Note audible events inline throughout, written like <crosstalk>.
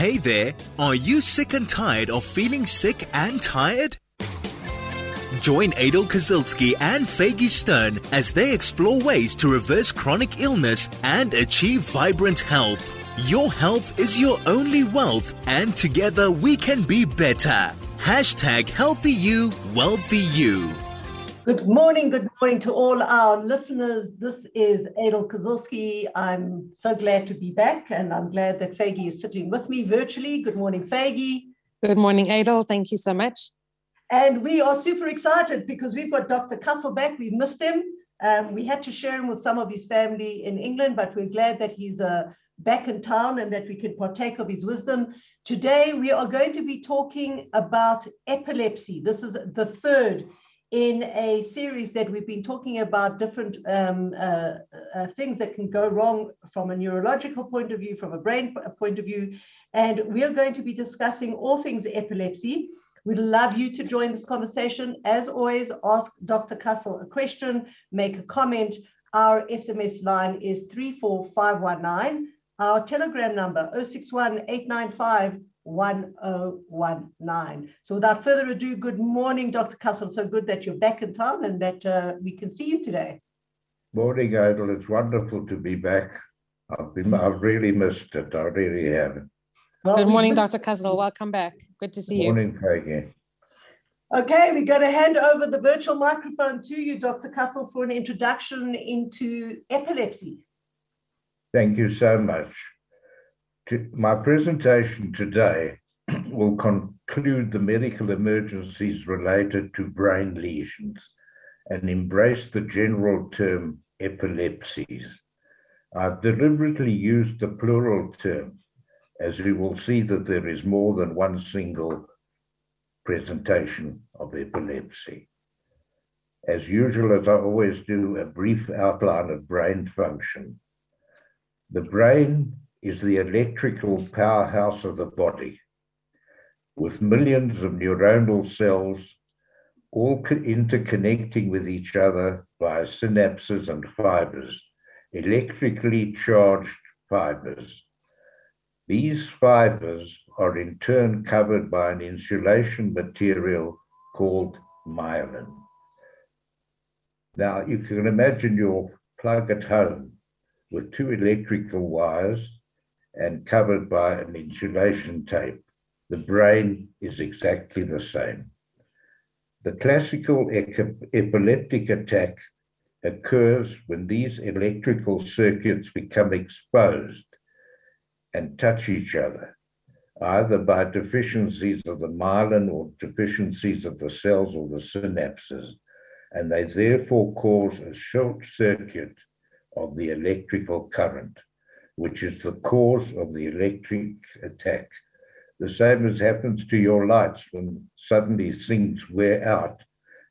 Hey there, are you sick and tired of feeling sick and tired? Join Adel Kazilski and Faggy Stern as they explore ways to reverse chronic illness and achieve vibrant health. Your health is your only wealth, and together we can be better. Hashtag healthy you, wealthy you. Good morning, good morning to all our listeners. This is Adel Kozlowski. I'm so glad to be back, and I'm glad that Faggy is sitting with me virtually. Good morning, Faggy. Good morning, Adel. Thank you so much. And we are super excited because we've got Dr. Kussel back. We've missed him. Um, we had to share him with some of his family in England, but we're glad that he's uh, back in town and that we can partake of his wisdom. Today, we are going to be talking about epilepsy. This is the third in a series that we've been talking about different um, uh, uh, things that can go wrong from a neurological point of view, from a brain point of view. And we're going to be discussing all things epilepsy. We'd love you to join this conversation. As always, ask Dr. Kussel a question, make a comment. Our SMS line is 34519. Our telegram number 061 895 1019. So without further ado, good morning, Dr. Kussel. So good that you're back in town and that uh, we can see you today. Morning, Adel. It's wonderful to be back. I've been, I've really missed it. I really have. Well, good morning, Dr. Kussel. Welcome back. Good to see morning, you. Morning, Peggy. Okay, we're going to hand over the virtual microphone to you, Dr. Kussel, for an introduction into epilepsy. Thank you so much my presentation today will conclude the medical emergencies related to brain lesions and embrace the general term epilepsies. I've deliberately used the plural term as we will see that there is more than one single presentation of epilepsy. As usual, as I always do, a brief outline of brain function. The brain is the electrical powerhouse of the body, with millions of neuronal cells all interconnecting with each other via synapses and fibers, electrically charged fibers. These fibers are in turn covered by an insulation material called myelin. Now, you can imagine your plug at home with two electrical wires and covered by an insulation tape. The brain is exactly the same. The classical epileptic attack occurs when these electrical circuits become exposed and touch each other, either by deficiencies of the myelin or deficiencies of the cells or the synapses, and they therefore cause a short circuit of the electrical current which is the cause of the electric attack. The same as happens to your lights when suddenly things wear out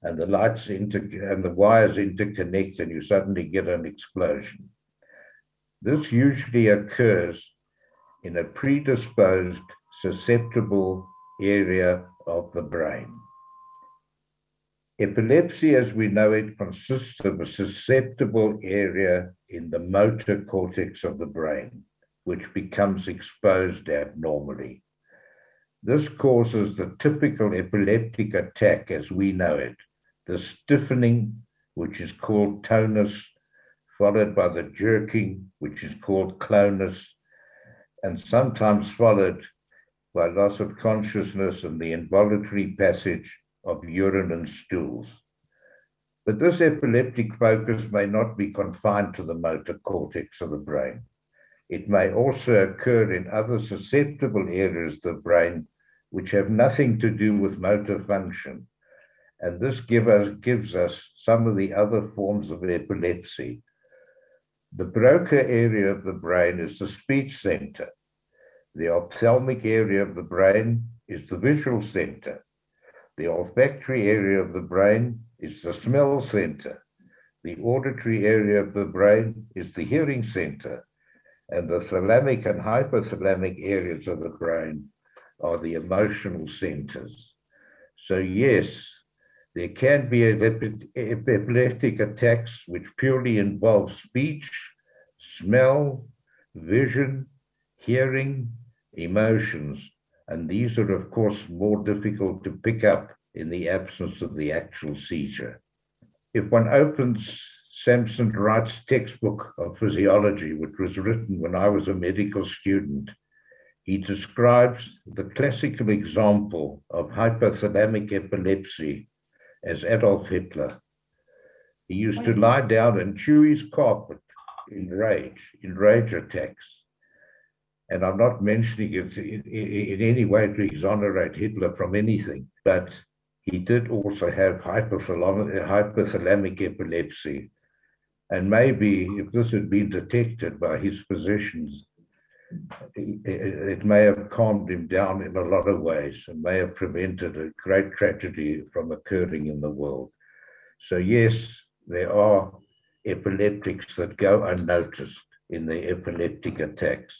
and the lights inter- and the wires interconnect and you suddenly get an explosion. This usually occurs in a predisposed, susceptible area of the brain. Epilepsy, as we know it, consists of a susceptible area in the motor cortex of the brain, which becomes exposed abnormally. This causes the typical epileptic attack as we know it, the stiffening, which is called tonus, followed by the jerking, which is called clonus, and sometimes followed by loss of consciousness and the involuntary passage of urine and stools. But this epileptic focus may not be confined to the motor cortex of the brain. It may also occur in other susceptible areas of the brain which have nothing to do with motor function. And this give us, gives us some of the other forms of epilepsy. The Broca area of the brain is the speech center. The ophthalmic area of the brain is the visual center. The olfactory area of the brain is the smell center. The auditory area of the brain is the hearing center. And the thalamic and hypothalamic areas of the brain are the emotional centers. So, yes, there can be epileptic attacks which purely involve speech, smell, vision, hearing, emotions, and these are, of course, more difficult to pick up in the absence of the actual seizure. If one opens Samson Wright's textbook of physiology, which was written when I was a medical student, he describes the classical example of hypothalamic epilepsy as Adolf Hitler. He used to lie down and chew his carpet in rage, in rage attacks. And I'm not mentioning it in, any way to exonerate Hitler from anything, but he did also have hypothalamic epilepsy. And maybe if this had been detected by his physicians, it may have calmed him down in a lot of ways and may have prevented a great tragedy from occurring in the world. So, yes, there are epileptics that go unnoticed in the epileptic attacks.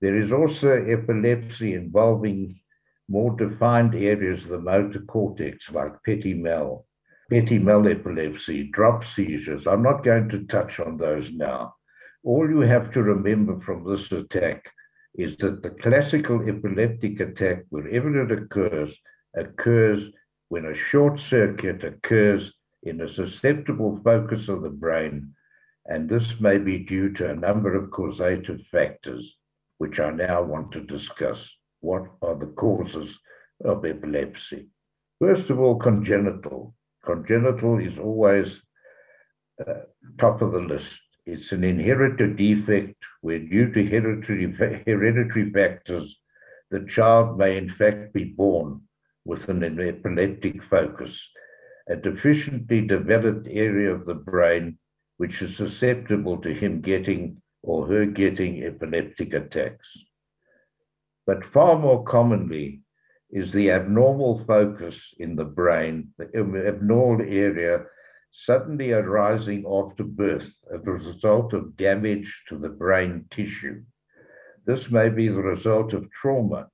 There is also epilepsy involving more defined areas of the motor cortex, like petit mal, petit mal epilepsy, drop seizures. I'm not going to touch on those now. All you have to remember from this attack is that the classical epileptic attack, wherever it occurs, occurs when a short circuit occurs in a susceptible focus of the brain, and this may be due to a number of causative factors, which I now want to discuss. What are the causes of epilepsy? First of all, congenital. Congenital is always uh, top of the list. It's an inherited defect where, due to hereditary, hereditary factors, the child may in fact be born with an epileptic focus, a deficiently developed area of the brain which is susceptible to him getting or her getting epileptic attacks. But far more commonly is the abnormal focus in the brain, the abnormal area suddenly arising after birth as a result of damage to the brain tissue. This may be the result of trauma,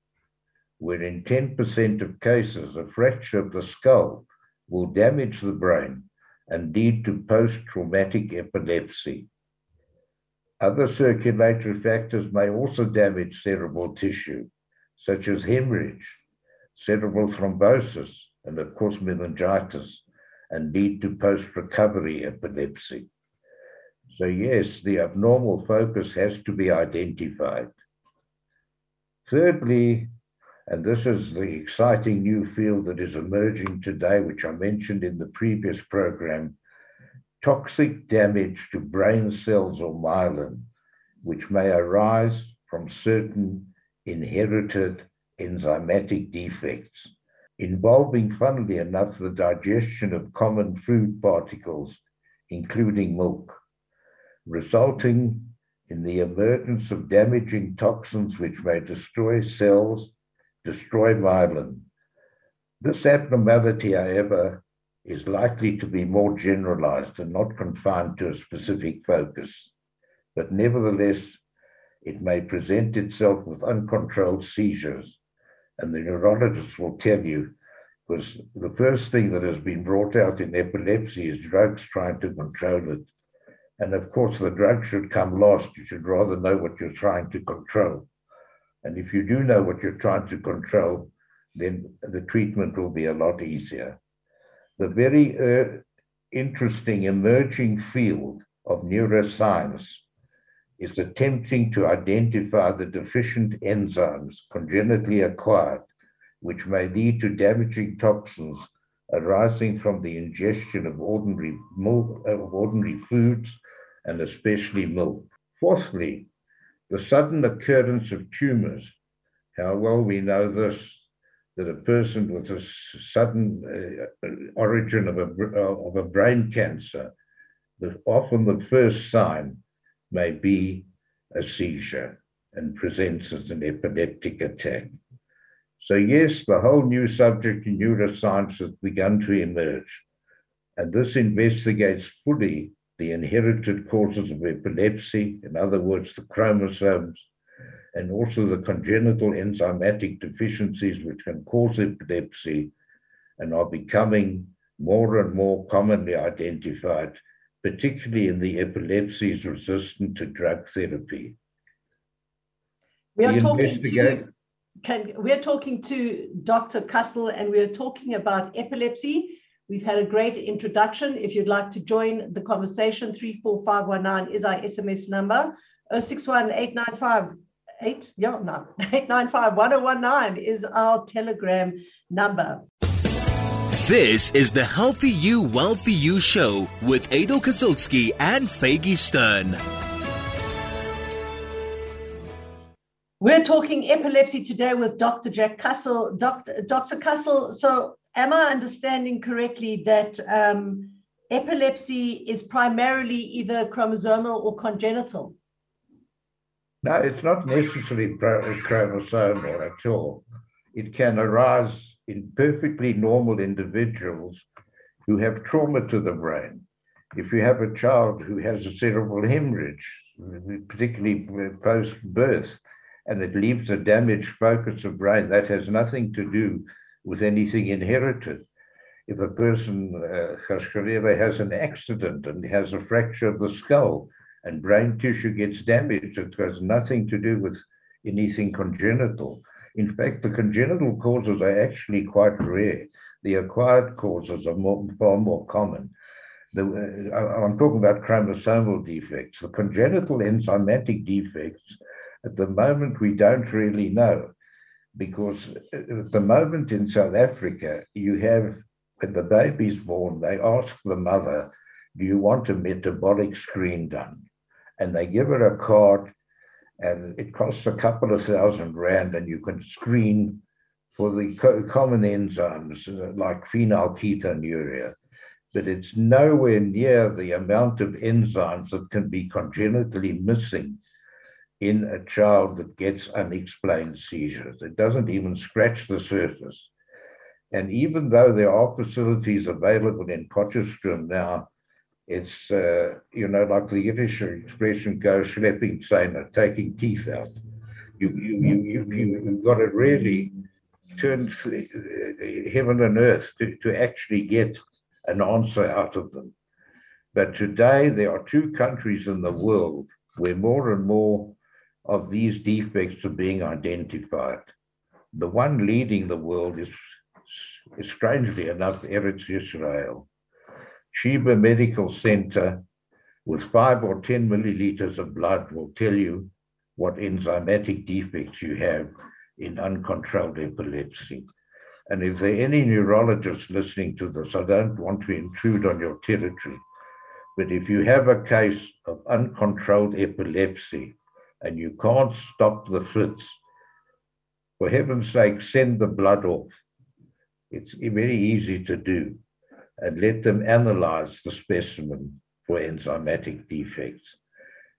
where in 10% of cases, a fracture of the skull will damage the brain and lead to post traumatic epilepsy. Other circulatory factors may also damage cerebral tissue, such as hemorrhage, cerebral thrombosis, and of course meningitis and lead to post recovery epilepsy. So, yes, the abnormal focus has to be identified. Thirdly, and this is the exciting new field that is emerging today, which I mentioned in the previous program toxic damage to brain cells or myelin, which may arise from certain inherited enzymatic defects involving, funnily enough, the digestion of common food particles, including milk, resulting in the emergence of damaging toxins which may destroy cells, destroy myelin. This abnormality, however, is likely to be more generalized and not confined to a specific focus. But nevertheless, it may present itself with uncontrolled seizures and the neurologist will tell you, because the first thing that has been brought out in epilepsy is drugs trying to control it. And of course, the drug should come last. You should rather know what you're trying to control. And if you do know what you're trying to control, then the treatment will be a lot easier. The very uh, interesting emerging field of neuroscience is attempting to identify the deficient enzymes congenitally acquired, which may lead to damaging toxins arising from the ingestion of ordinary, milk, of ordinary foods and especially milk. Fourthly, the sudden occurrence of tumors. How well we know this that a person with a sudden uh, origin of a, of a brain cancer, the, often the first sign may be a seizure and presents as an epileptic attack. So, yes, the whole new subject in neuroscience has begun to emerge, and this investigates fully the inherited causes of epilepsy, in other words, the chromosomes, and also the congenital enzymatic deficiencies which can cause epilepsy and are becoming more and more commonly identified particularly in the epilepsies resistant to drug therapy. We are talking to can, we're talking to Dr. Kussel and we're talking about epilepsy. We've had a great introduction. If you'd like to join the conversation, 34519 is our SMS number. 061 895 8, yeah, no, <laughs> 895 1019 is our telegram number. This is the Healthy You, Wealthy You show with Adel Kazilsky and Faggy Stern. We're talking epilepsy today with Dr. Jack Kussel. Dr. Dr. Kussel, so am I understanding correctly that um, epilepsy is primarily either chromosomal or congenital? No, it's not necessarily chromosomal at all. It can arise in perfectly normal individuals who have trauma to the brain. If you have a child who has a cerebral hemorrhage, particularly post birth, and it leaves a damaged focus of brain. That has nothing to do with anything inherited. If a person, uh, has an accident and has a fracture of the skull and brain tissue gets damaged, it has nothing to do with anything congenital. In fact, the congenital causes are actually quite rare. The acquired causes are more, far more common. The, uh, I'm talking about chromosomal defects. The congenital enzymatic defects at the moment, we don't really know because at the moment in South Africa, you have, when the baby's born, they ask the mother, Do you want a metabolic screen done? And they give her a card, and it costs a couple of thousand rand, and you can screen for the co- common enzymes uh, like phenylketonuria. But it's nowhere near the amount of enzymes that can be congenitally missing in a child that gets unexplained seizures. It doesn't even scratch the surface. And even though there are facilities available in Potchefstroom now, it's, uh, you know, like the Yiddish expression goes, schlepping seiner, taking teeth out. You, you, you, you, you've got to really turn heaven and earth to, to actually get an answer out of them. But today, there are two countries in the world where more and more of these defects are being identified. The one leading the world is, is strangely enough, Eretz Israel. Sheba Medical Center, with five or 10 milliliters of blood, will tell you what enzymatic defects you have in uncontrolled epilepsy. And if there are any neurologists listening to this, I don't want to intrude on your territory, but if you have a case of uncontrolled epilepsy, and you can't stop the fits, for heaven's sake, send the blood off. It's very easy to do. And let them analyze the specimen for enzymatic defects.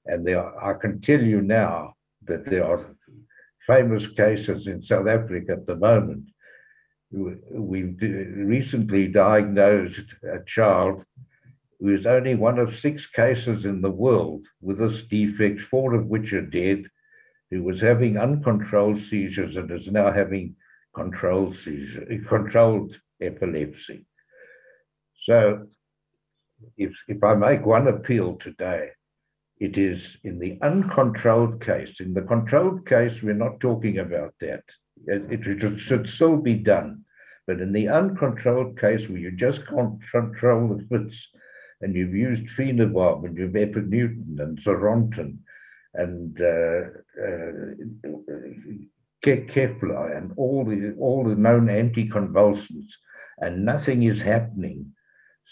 And there are, I can tell you now that there are famous cases in South Africa at the moment. We've recently diagnosed a child who is only one of six cases in the world with this defect, four of which are dead, who was having uncontrolled seizures and is now having controlled seizure, controlled epilepsy. So if, if I make one appeal today, it is in the uncontrolled case. In the controlled case, we're not talking about that. It, it should still be done. But in the uncontrolled case where you just can't control the fits, and you've used phenobarb and you've Epanutin and Zarontin and uh, uh, Keppra and all the all the known anticonvulsants, and nothing is happening,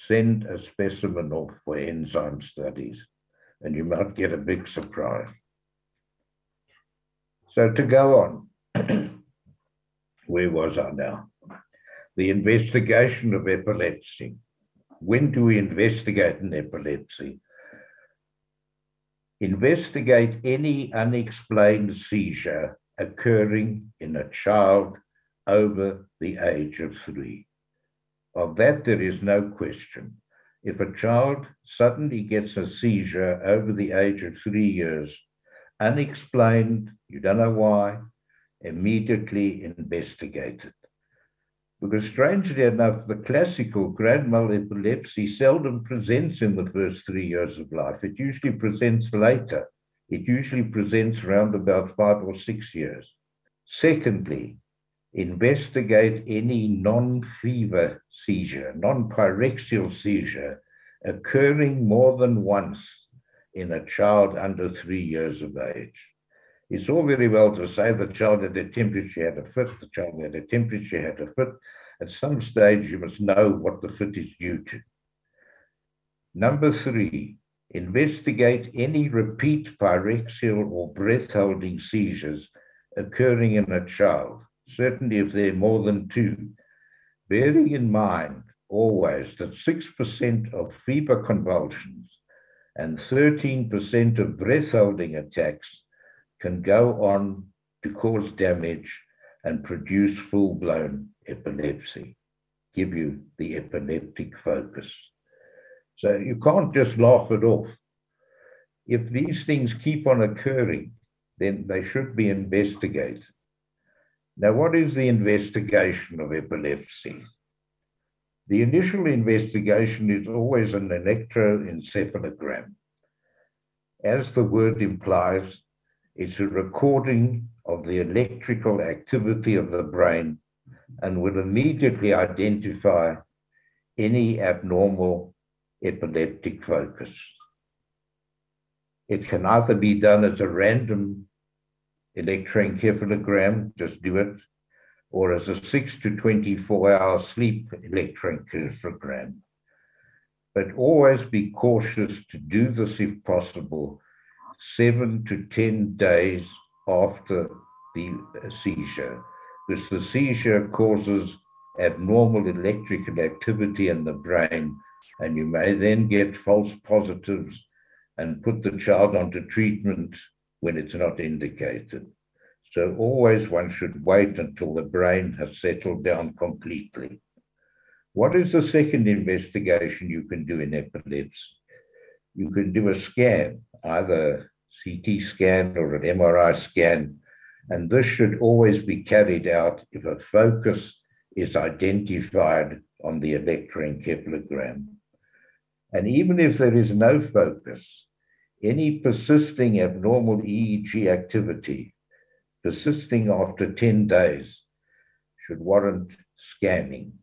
send a specimen off for enzyme studies, and you might get a big surprise. So to go on, <clears throat> where was I now? The investigation of epilepsy when do we investigate an epilepsy? Investigate any unexplained seizure occurring in a child over the age of three. Of that, there is no question. If a child suddenly gets a seizure over the age of three years, unexplained, you don't know why, immediately investigate it. Because strangely enough, the classical grand mal epilepsy seldom presents in the first three years of life. It usually presents later It usually presents around about five or six years. Secondly, investigate any non fever seizure, non pyrexial seizure occurring more than once in a child under three years of age. It's all very well to say the child had a temperature, had a fit, the child had a temperature, had a fit. At some stage, you must know what the fit is due to. Number three, investigate any repeat pyrexial or breath holding seizures occurring in a child, certainly if there are more than two, bearing in mind always that 6% of fever convulsions and 13% of breath holding attacks can go on to cause damage and produce full blown epilepsy, give you the epileptic focus. So you can't just laugh it off. If these things keep on occurring, then they should be investigated. Now, what is the investigation of epilepsy? The initial investigation is always an electroencephalogram. As the word implies, it's a recording of the electrical activity of the brain and will immediately identify any abnormal epileptic focus. It can either be done as a random electroencephalogram, just do it, or as a 6 to 24 hour sleep electroencephalogram. But always be cautious to do this if possible, seven to 10 days after the seizure, because the seizure causes abnormal electrical activity in the brain, and you may then get false positives and put the child onto treatment when it's not indicated. So always one should wait until the brain has settled down completely. What is the second investigation you can do in epilepsy? You can do a scan, either CT scan or an MRI scan, and this should always be carried out if a focus is identified on the electroencephalogram. And even if there is no focus, any persisting abnormal EEG activity persisting after 10 days should warrant scanning.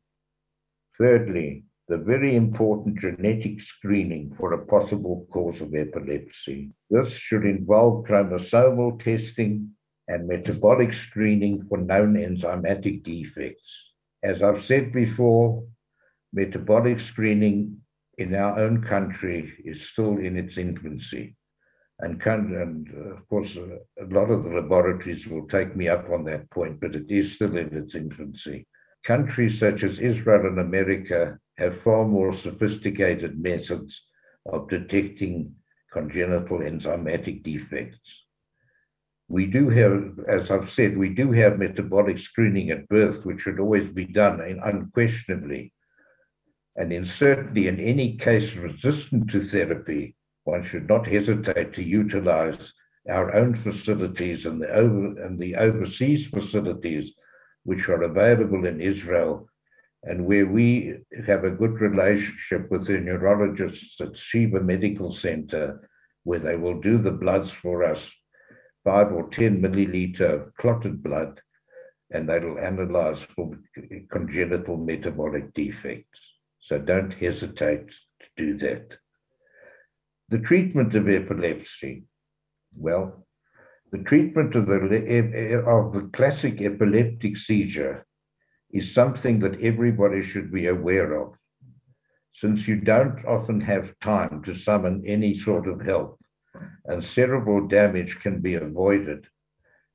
Thirdly, the very important genetic screening for a possible cause of epilepsy. This should involve chromosomal testing and metabolic screening for known enzymatic defects. As I've said before, metabolic screening in our own country is still in its infancy. And, and uh, of course, uh, a lot of the laboratories will take me up on that point, but it is still in its infancy. Countries such as Israel and America have far more sophisticated methods of detecting congenital enzymatic defects. We do have, as I've said, we do have metabolic screening at birth, which should always be done unquestionably. And in certainly in any case resistant to therapy, one should not hesitate to utilize our own facilities and the, over, and the overseas facilities which are available in Israel and where we have a good relationship with the neurologists at Sheba Medical Center, where they will do the bloods for us, five or 10 milliliter clotted blood, and they will analyze for congenital metabolic defects. So don't hesitate to do that. The treatment of epilepsy, well, the treatment of the, of the classic epileptic seizure is something that everybody should be aware of, since you don't often have time to summon any sort of help, and cerebral damage can be avoided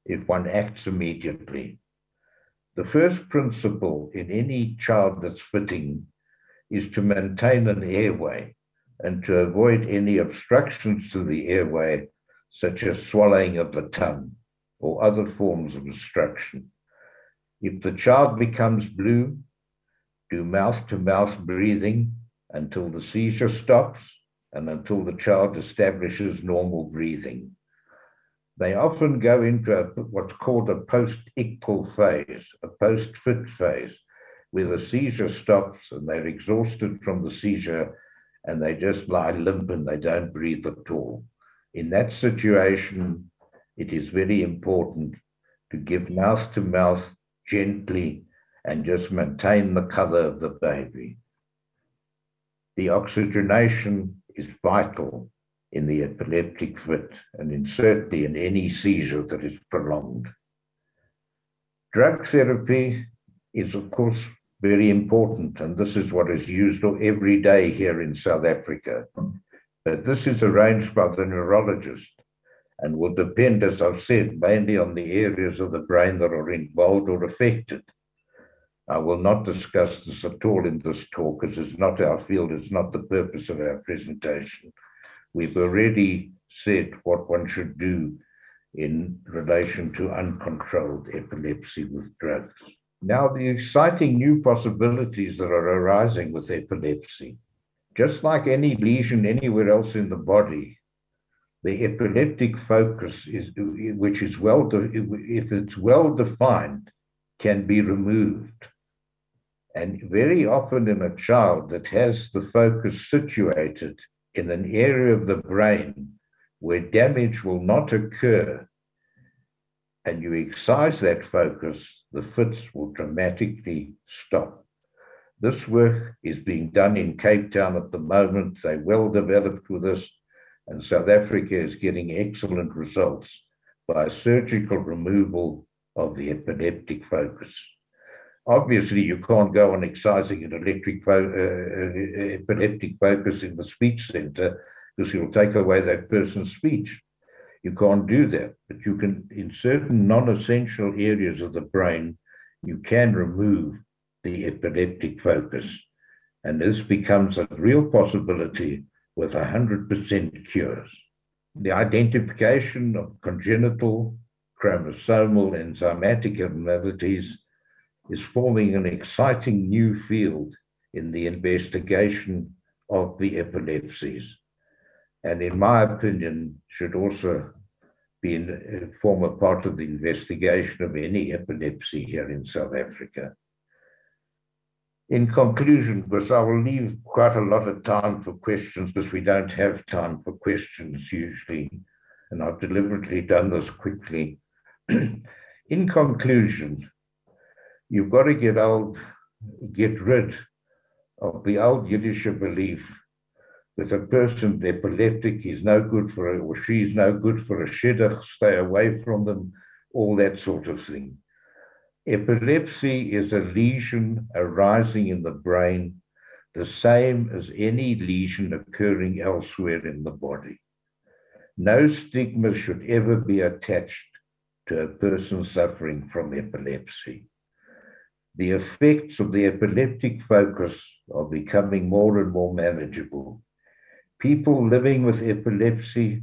if one acts immediately. The first principle in any child that's fitting is to maintain an airway and to avoid any obstructions to the airway, such as swallowing of the tongue or other forms of obstruction. If the child becomes blue, do mouth to mouth breathing until the seizure stops and until the child establishes normal breathing. They often go into a, what's called a post ictal phase, a post fit phase, where the seizure stops and they're exhausted from the seizure and they just lie limp and they don't breathe at all. In that situation, it is very important to give mouth to mouth gently and just maintain the color of the baby. The oxygenation is vital in the epileptic fit and in certainly in any seizure that is prolonged. Drug therapy is, of course, very important, and this is what is used every day here in South Africa. But this is arranged by the neurologist and will depend, as I've said, mainly on the areas of the brain that are involved or affected. I will not discuss this at all in this talk, as it's not our field, it's not the purpose of our presentation. We've already said what one should do in relation to uncontrolled epilepsy with drugs. Now, the exciting new possibilities that are arising with epilepsy, just like any lesion anywhere else in the body, the epileptic focus is, which is well, if it's well defined, can be removed. And very often in a child that has the focus situated in an area of the brain where damage will not occur, and you excise that focus, the fits will dramatically stop. This work is being done in Cape Town at the moment. They're well developed with this, and South Africa is getting excellent results by surgical removal of the epileptic focus. Obviously, you can't go on excising an electric fo- uh, uh, epileptic focus in the speech center because you'll take away that person's speech. You can't do that, but you can, in certain non essential areas of the brain, you can remove the epileptic focus. And this becomes a real possibility with 100% cures. The identification of congenital, chromosomal, enzymatic abnormalities is forming an exciting new field in the investigation of the epilepsies. And in my opinion, should also be in, uh, form a part of the investigation of any epilepsy here in South Africa. In conclusion, because I will leave quite a lot of time for questions because we don't have time for questions usually, and I've deliberately done this quickly. <clears throat> in conclusion, You've got to get out, get rid of the old Yiddish belief that a person epileptic is no good for a, or she's no good for a shidduch, stay away from them, all that sort of thing. Epilepsy is a lesion arising in the brain, the same as any lesion occurring elsewhere in the body. No stigma should ever be attached to a person suffering from epilepsy the effects of the epileptic focus are becoming more and more manageable. People living with epilepsy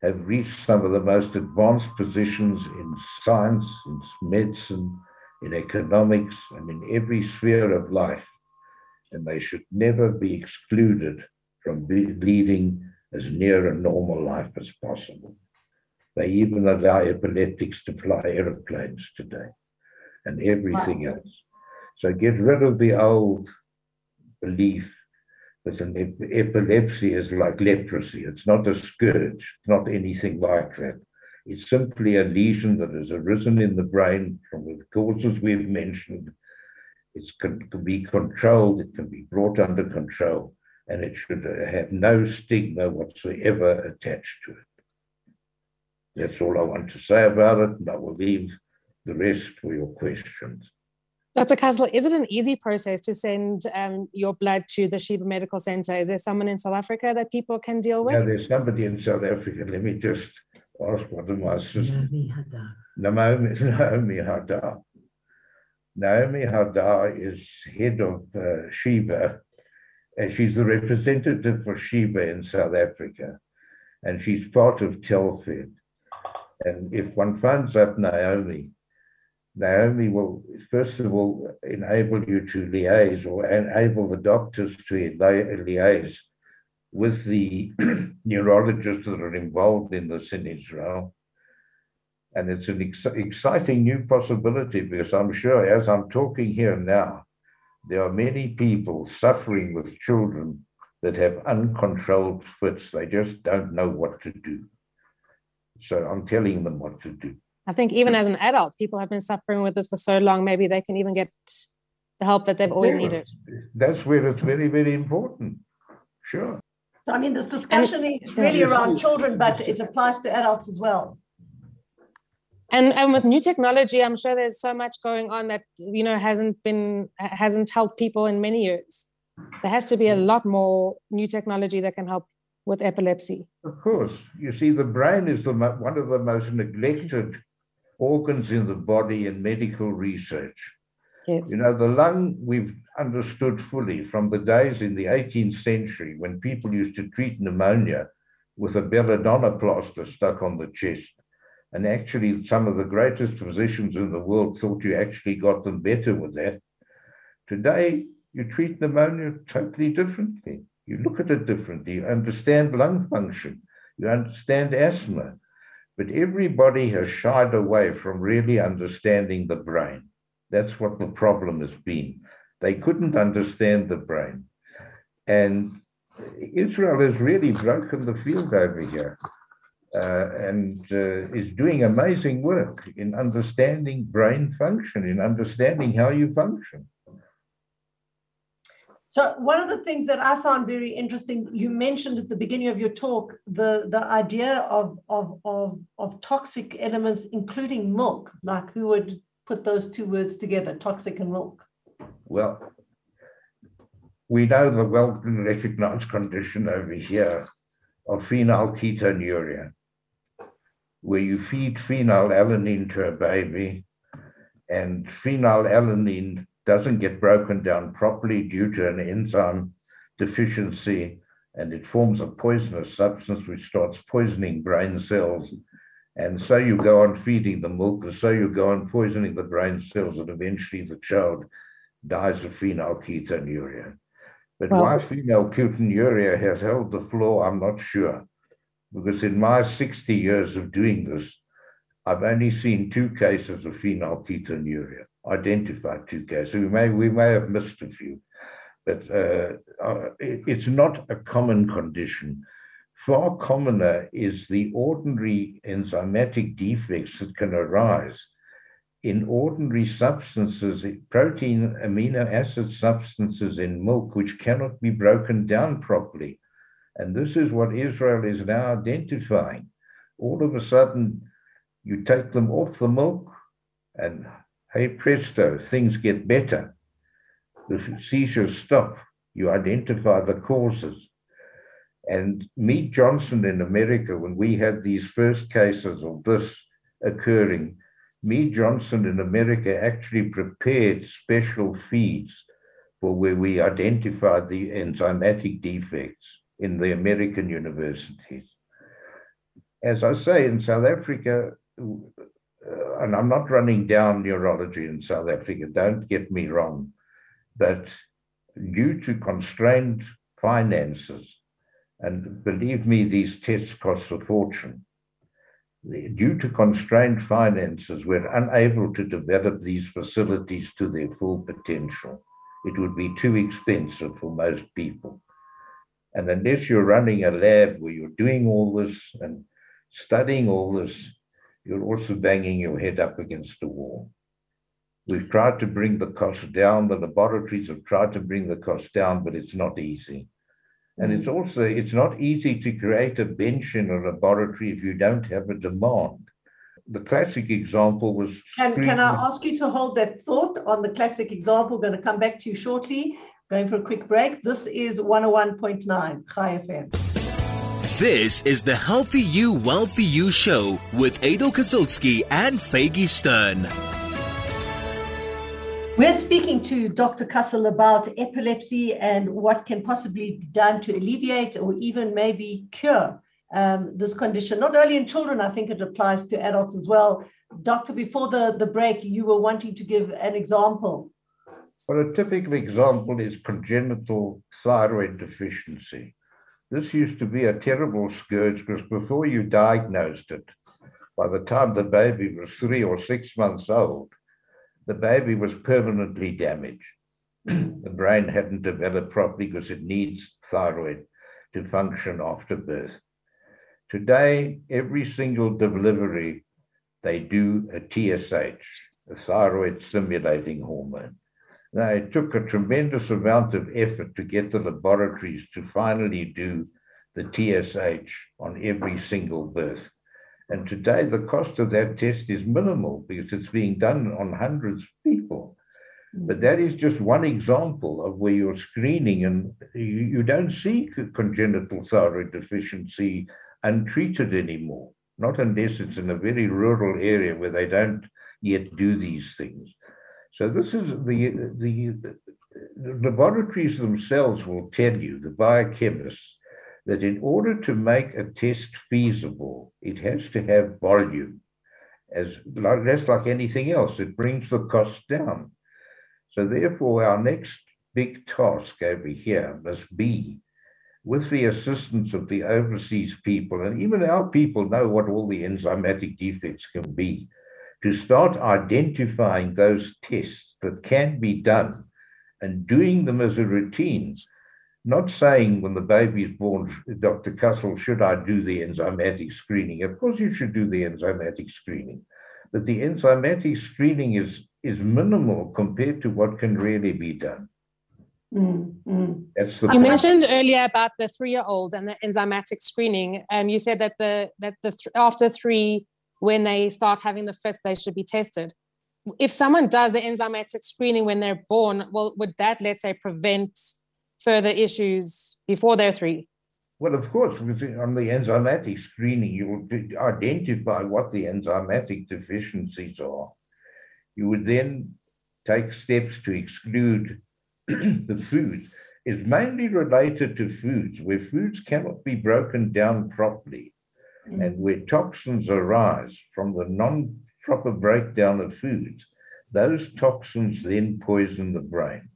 have reached some of the most advanced positions in science, in medicine, in economics, and in every sphere of life. And they should never be excluded from leading as near a normal life as possible. They even allow epileptics to fly aeroplanes today and everything wow. else. So get rid of the old belief that an ep- epilepsy is like leprosy. It's not a scourge, not anything like that. It's simply a lesion that has arisen in the brain from the causes we've mentioned. It can, can be controlled, it can be brought under control, and it should uh, have no stigma whatsoever attached to it. That's all I want to say about it, and I will leave the rest for your questions. Dr. Kussel, is it an easy process to send um, your blood to the Sheba Medical Center? Is there someone in South Africa that people can deal with? Yeah, there's somebody in South Africa. Let me just ask one of my sisters. Naomi Hadar. Naomi, <laughs> Naomi Hadar. Naomi Hadar is head of uh, Sheba, and she's the representative for Sheba in South Africa, and she's part of Telfed. And if one finds up Naomi, Naomi will, first of all, enable you to liaise or enable the doctors to liaise with the <clears throat> neurologists that are involved in this in Israel. And it's an ex- exciting new possibility because I'm sure as I'm talking here now, there are many people suffering with children that have uncontrolled fits. They just don't know what to do. So I'm telling them what to do. I think even as an adult, people have been suffering with this for so long, maybe they can even get the help that they've always needed. That's where it's very, very important. Sure. So, I mean, this discussion and, is really yeah. around children, but it applies to adults as well. And, and with new technology, I'm sure there's so much going on that you know hasn't been hasn't helped people in many years. There has to be a lot more new technology that can help with epilepsy. Of course, you see, the brain is the one of the most neglected organs in the body and medical research. Yes. You know, the lung we've understood fully from the days in the 18th century when people used to treat pneumonia with a belladonna plaster stuck on the chest. And actually, some of the greatest physicians in the world thought you actually got them better with that. Today, you treat pneumonia totally differently. You look at it differently. You understand lung function. You understand asthma. But everybody has shied away from really understanding the brain. That's what the problem has been. They couldn't understand the brain. And Israel has really broken the field over here uh, and uh, is doing amazing work in understanding brain function, in understanding how you function. So one of the things that I found very interesting, you mentioned at the beginning of your talk, the, the idea of, of, of, of toxic elements, including milk, like who would put those two words together, toxic and milk? Well, we know the well recognized condition over here of phenylketonuria, where you feed phenylalanine to a baby, and phenylalanine doesn't get broken down properly due to an enzyme deficiency, and it forms a poisonous substance which starts poisoning brain cells. And so you go on feeding the milk, and so you go on poisoning the brain cells, and eventually the child dies of phenylketonuria. But well, why phenylketonuria has held the floor, I'm not sure. Because in my 60 years of doing this, I've only seen two cases of phenylketonuria identified two cases. We may we may have missed a few, but uh, uh, it, it's not a common condition. Far commoner is the ordinary enzymatic defects that can arise in ordinary substances, protein amino acid substances in milk, which cannot be broken down properly. And this is what Israel is now identifying. All of a sudden, you take them off the milk, and hey presto, things get better. The seizures stop. You identify the causes. And Mead Johnson in America, when we had these first cases of this occurring, Mead Johnson in America actually prepared special feeds for where we identified the enzymatic defects in the American universities. As I say, in South Africa, and I'm not running down neurology in South Africa, don't get me wrong, but due to constrained finances, and believe me, these tests cost a fortune. Due to constrained finances, we're unable to develop these facilities to their full potential. It would be too expensive for most people. And unless you're running a lab where you're doing all this and studying all this, you're also banging your head up against the wall. We've tried to bring the cost down. The laboratories have tried to bring the cost down, but it's not easy. And it's mm. also it's not easy to create a bench in a laboratory if you don't have a demand. The classic example was. Can, can I ask you to hold that thought on the classic example? We're going to come back to you shortly. Going for a quick break. This is 101.9 Chai FM. This is the Healthy You, Wealthy You show with Adel Kazilsky and Faggy Stern. We're speaking to Dr. Kussel about epilepsy and what can possibly be done to alleviate or even maybe cure um, this condition, not only in children, I think it applies to adults as well. Doctor, before the, the break, you were wanting to give an example. Well, a typical example is congenital thyroid deficiency. This used to be a terrible scourge because before you diagnosed it, by the time the baby was three or six months old, the baby was permanently damaged. <clears throat> the brain hadn't developed properly because it needs thyroid to function after birth. Today, every single delivery, they do a TSH, a thyroid stimulating hormone. Now, it took a tremendous amount of effort to get the laboratories to finally do the TSH on every single birth. And today, the cost of that test is minimal because it's being done on hundreds of people. But that is just one example of where you're screening, and you, you don't see congenital thyroid deficiency untreated anymore, not unless it's in a very rural area where they don't yet do these things. So this is the, the, the laboratories themselves will tell you, the biochemists, that in order to make a test feasible, it has to have volume. As like, that's like anything else, it brings the cost down. So therefore, our next big task over here must be, with the assistance of the overseas people, and even our people know what all the enzymatic defects can be, to start identifying those tests that can be done and doing them as a routine not saying when the baby's born, Dr. Kussel, should I do the enzymatic screening? Of course, you should do the enzymatic screening, but the enzymatic screening is, is minimal compared to what can really be done. Mm, mm. That's the you point. mentioned earlier about the three-year-old and the enzymatic screening. Um, you said that the that the th- after three, when they start having the fist, they should be tested. If someone does the enzymatic screening when they're born, well, would that let's say prevent further issues before they're three? Well, of course, on the enzymatic screening, you will identify what the enzymatic deficiencies are. You would then take steps to exclude <clears throat> the foods. It's mainly related to foods where foods cannot be broken down properly mm-hmm. and where toxins arise from the non proper breakdown of foods. Those toxins then poison the brain.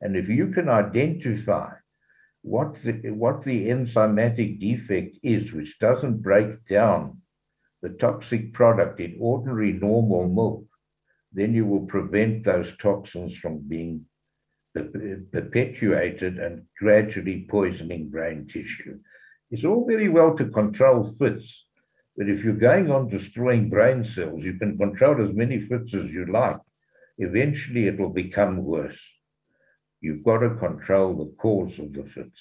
And if you can identify what the, what the enzymatic defect is, which doesn't break down the toxic product in ordinary normal milk, then you will prevent those toxins from being perpetuated and gradually poisoning brain tissue. It's all very well to control fits, but if you're going on destroying brain cells, you can control as many fits as you like. Eventually, it will become worse you've got to control the cause of the fits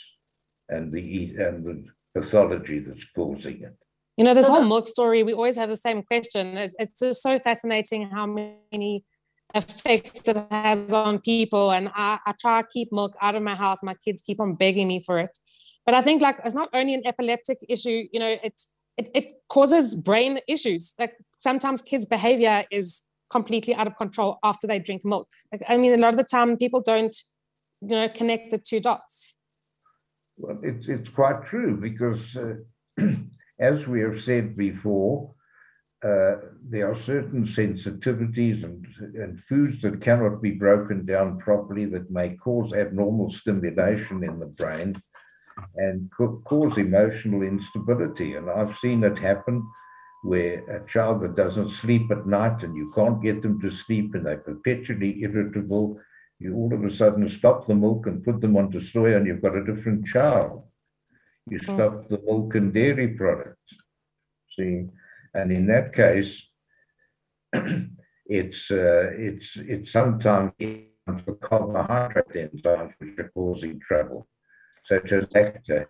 and the and the pathology that's causing it. You know, this whole milk story, we always have the same question. It's, it's just so fascinating how many effects it has on people. And I, I try to keep milk out of my house. My kids keep on begging me for it. But I think like it's not only an epileptic issue, you know, it, it, it causes brain issues. Like sometimes kids' behavior is completely out of control after they drink milk. Like, I mean, a lot of the time people don't you know connect the two dots well it's, it's quite true because uh, <clears throat> as we have said before uh, there are certain sensitivities and, and foods that cannot be broken down properly that may cause abnormal stimulation in the brain and cause emotional instability. And I've seen it happen where a child that doesn't sleep at night and you can't get them to sleep and they're perpetually irritable you all of a sudden stop the milk and put them onto soy and you've got a different child. You hmm. stop the milk and dairy products. See, and in that case, <clears throat> it's uh, it's it's sometimes for carbohydrate enzymes which are causing trouble, such as lactase.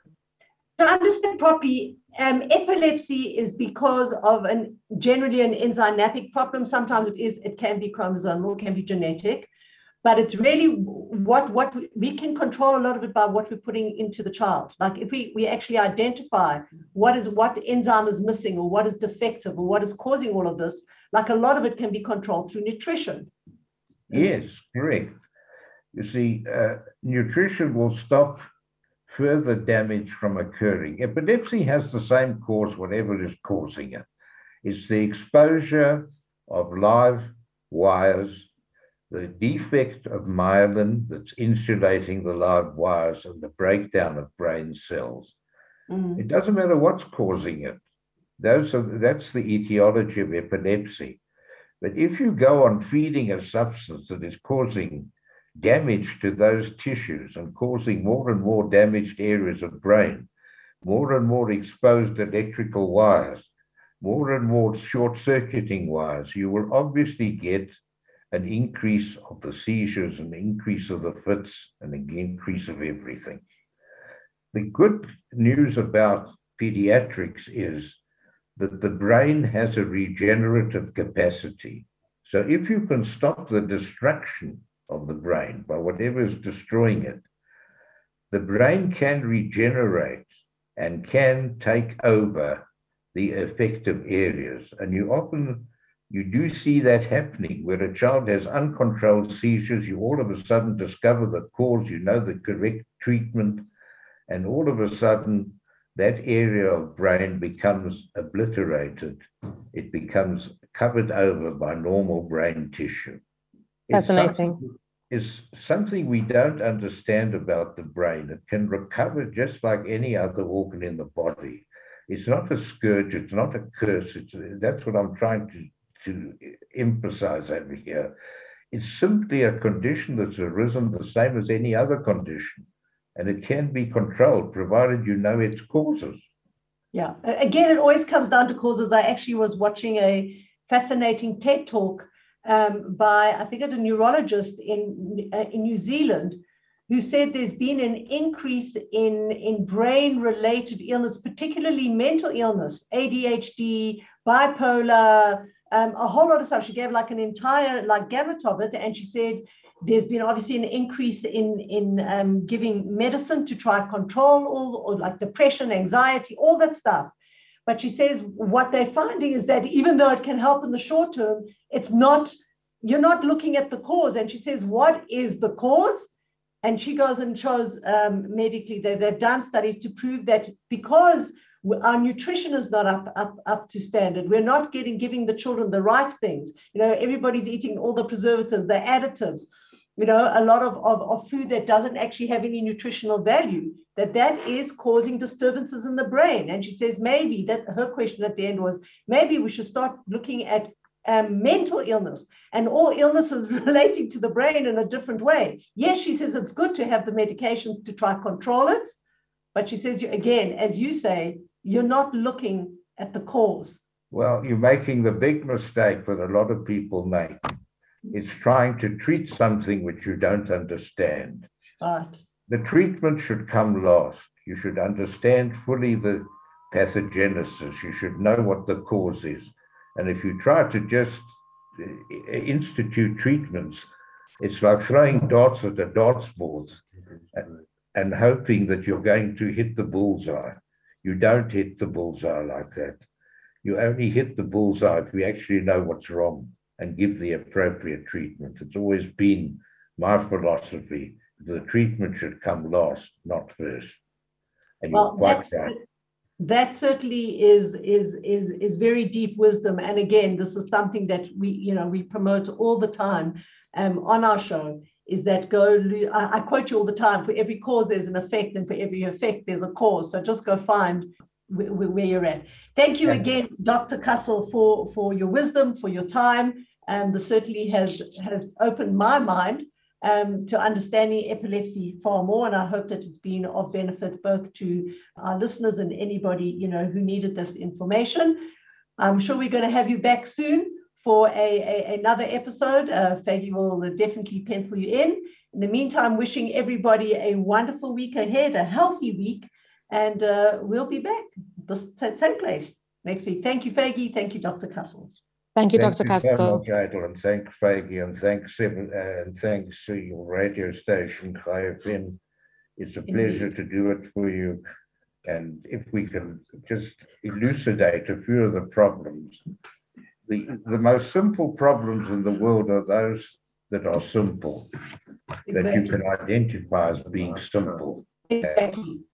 To understand properly, um, epilepsy is because of an generally an enzymatic problem. Sometimes it is, it can be chromosomal, it can be genetic but it's really what what we, we, can control a lot of it by what we're putting into the child like if we we actually identify what is what enzyme is missing or what is defective or what is causing all of this like a lot of it can be controlled through nutrition yes correct you see uh, nutrition will stop further damage from occurring epilepsy has the same cause whatever is causing it it's the exposure of live wires the defect of myelin that's insulating the live wires and the breakdown of brain cells. Mm. It doesn't matter what's causing it. Those are, that's the etiology of epilepsy. But if you go on feeding a substance that is causing damage to those tissues and causing more and more damaged areas of brain, more and more exposed electrical wires, more and more short circuiting wires, you will obviously get an increase of the seizures, an increase of the fits, and an increase of everything. The good news about pediatrics is that the brain has a regenerative capacity. So if you can stop the destruction of the brain by whatever is destroying it, the brain can regenerate and can take over the affected areas. And you often you do see that happening where a child has uncontrolled seizures, you all of a sudden discover the cause, you know the correct treatment, and all of a sudden that area of brain becomes obliterated. It becomes covered over by normal brain tissue. Fascinating. It's something we don't understand about the brain. It can recover just like any other organ in the body. It's not a scourge, it's not a curse. It's, that's what I'm trying to to emphasize over here. It's simply a condition that's arisen the same as any other condition, and it can be controlled provided you know its causes. Yeah, again, it always comes down to causes. I actually was watching a fascinating TED talk um, by, I think, a neurologist in, uh, in New Zealand who said there's been an increase in, in brain related illness, particularly mental illness, ADHD, bipolar, um, a whole lot of stuff. She gave like an entire like gamut of it, and she said there's been obviously an increase in in um, giving medicine to try control all or like depression, anxiety, all that stuff. But she says what they're finding is that even though it can help in the short term, it's not. You're not looking at the cause. And she says, what is the cause? And she goes and shows um, medically that they've done studies to prove that because our nutrition is not up, up, up to standard. We're not getting giving the children the right things. You know, everybody's eating all the preservatives, the additives, you know, a lot of, of, of food that doesn't actually have any nutritional value, that that is causing disturbances in the brain. And she says maybe that her question at the end was maybe we should start looking at um, mental illness and all illnesses <laughs> relating to the brain in a different way. Yes, she says it's good to have the medications to try control it, but she says again, as you say, you're not looking at the cause. Well, you're making the big mistake that a lot of people make. It's trying to treat something which you don't understand. Right. The treatment should come last. You should understand fully the pathogenesis. You should know what the cause is. And if you try to just uh, institute treatments, it's like throwing darts at a darts board and hoping that you're going to hit the bullseye. You don't hit the bullseye like that. You only hit the bullseye if we actually know what's wrong and give the appropriate treatment. It's always been my philosophy. The treatment should come last, not first. And well, you're quite right. That certainly is is is is very deep wisdom. And again, this is something that we, you know, we promote all the time um, on our show is that go, I, I quote you all the time, for every cause there's an effect and for every effect there's a cause. So just go find where, where you're at. Thank you again, Dr. Kussel, for, for your wisdom, for your time. And um, this certainly has, has opened my mind um, to understanding epilepsy far more. And I hope that it's been of benefit both to our listeners and anybody, you know, who needed this information. I'm sure we're going to have you back soon for a, a another episode. Uh, Faggy will definitely pencil you in. In the meantime, wishing everybody a wonderful week ahead, a healthy week, and uh, we'll be back the same place next week. Thank you, Faggy. Thank you, Dr. Kussel. Thank you, Dr. Kussel. So and thank Faggy, and thanks uh, and thanks to your radio station, Chai FM. It's a pleasure to do it for you. And if we can just elucidate a few of the problems the, the most simple problems in the world are those that are simple, exactly. that you can identify as being simple. Exactly.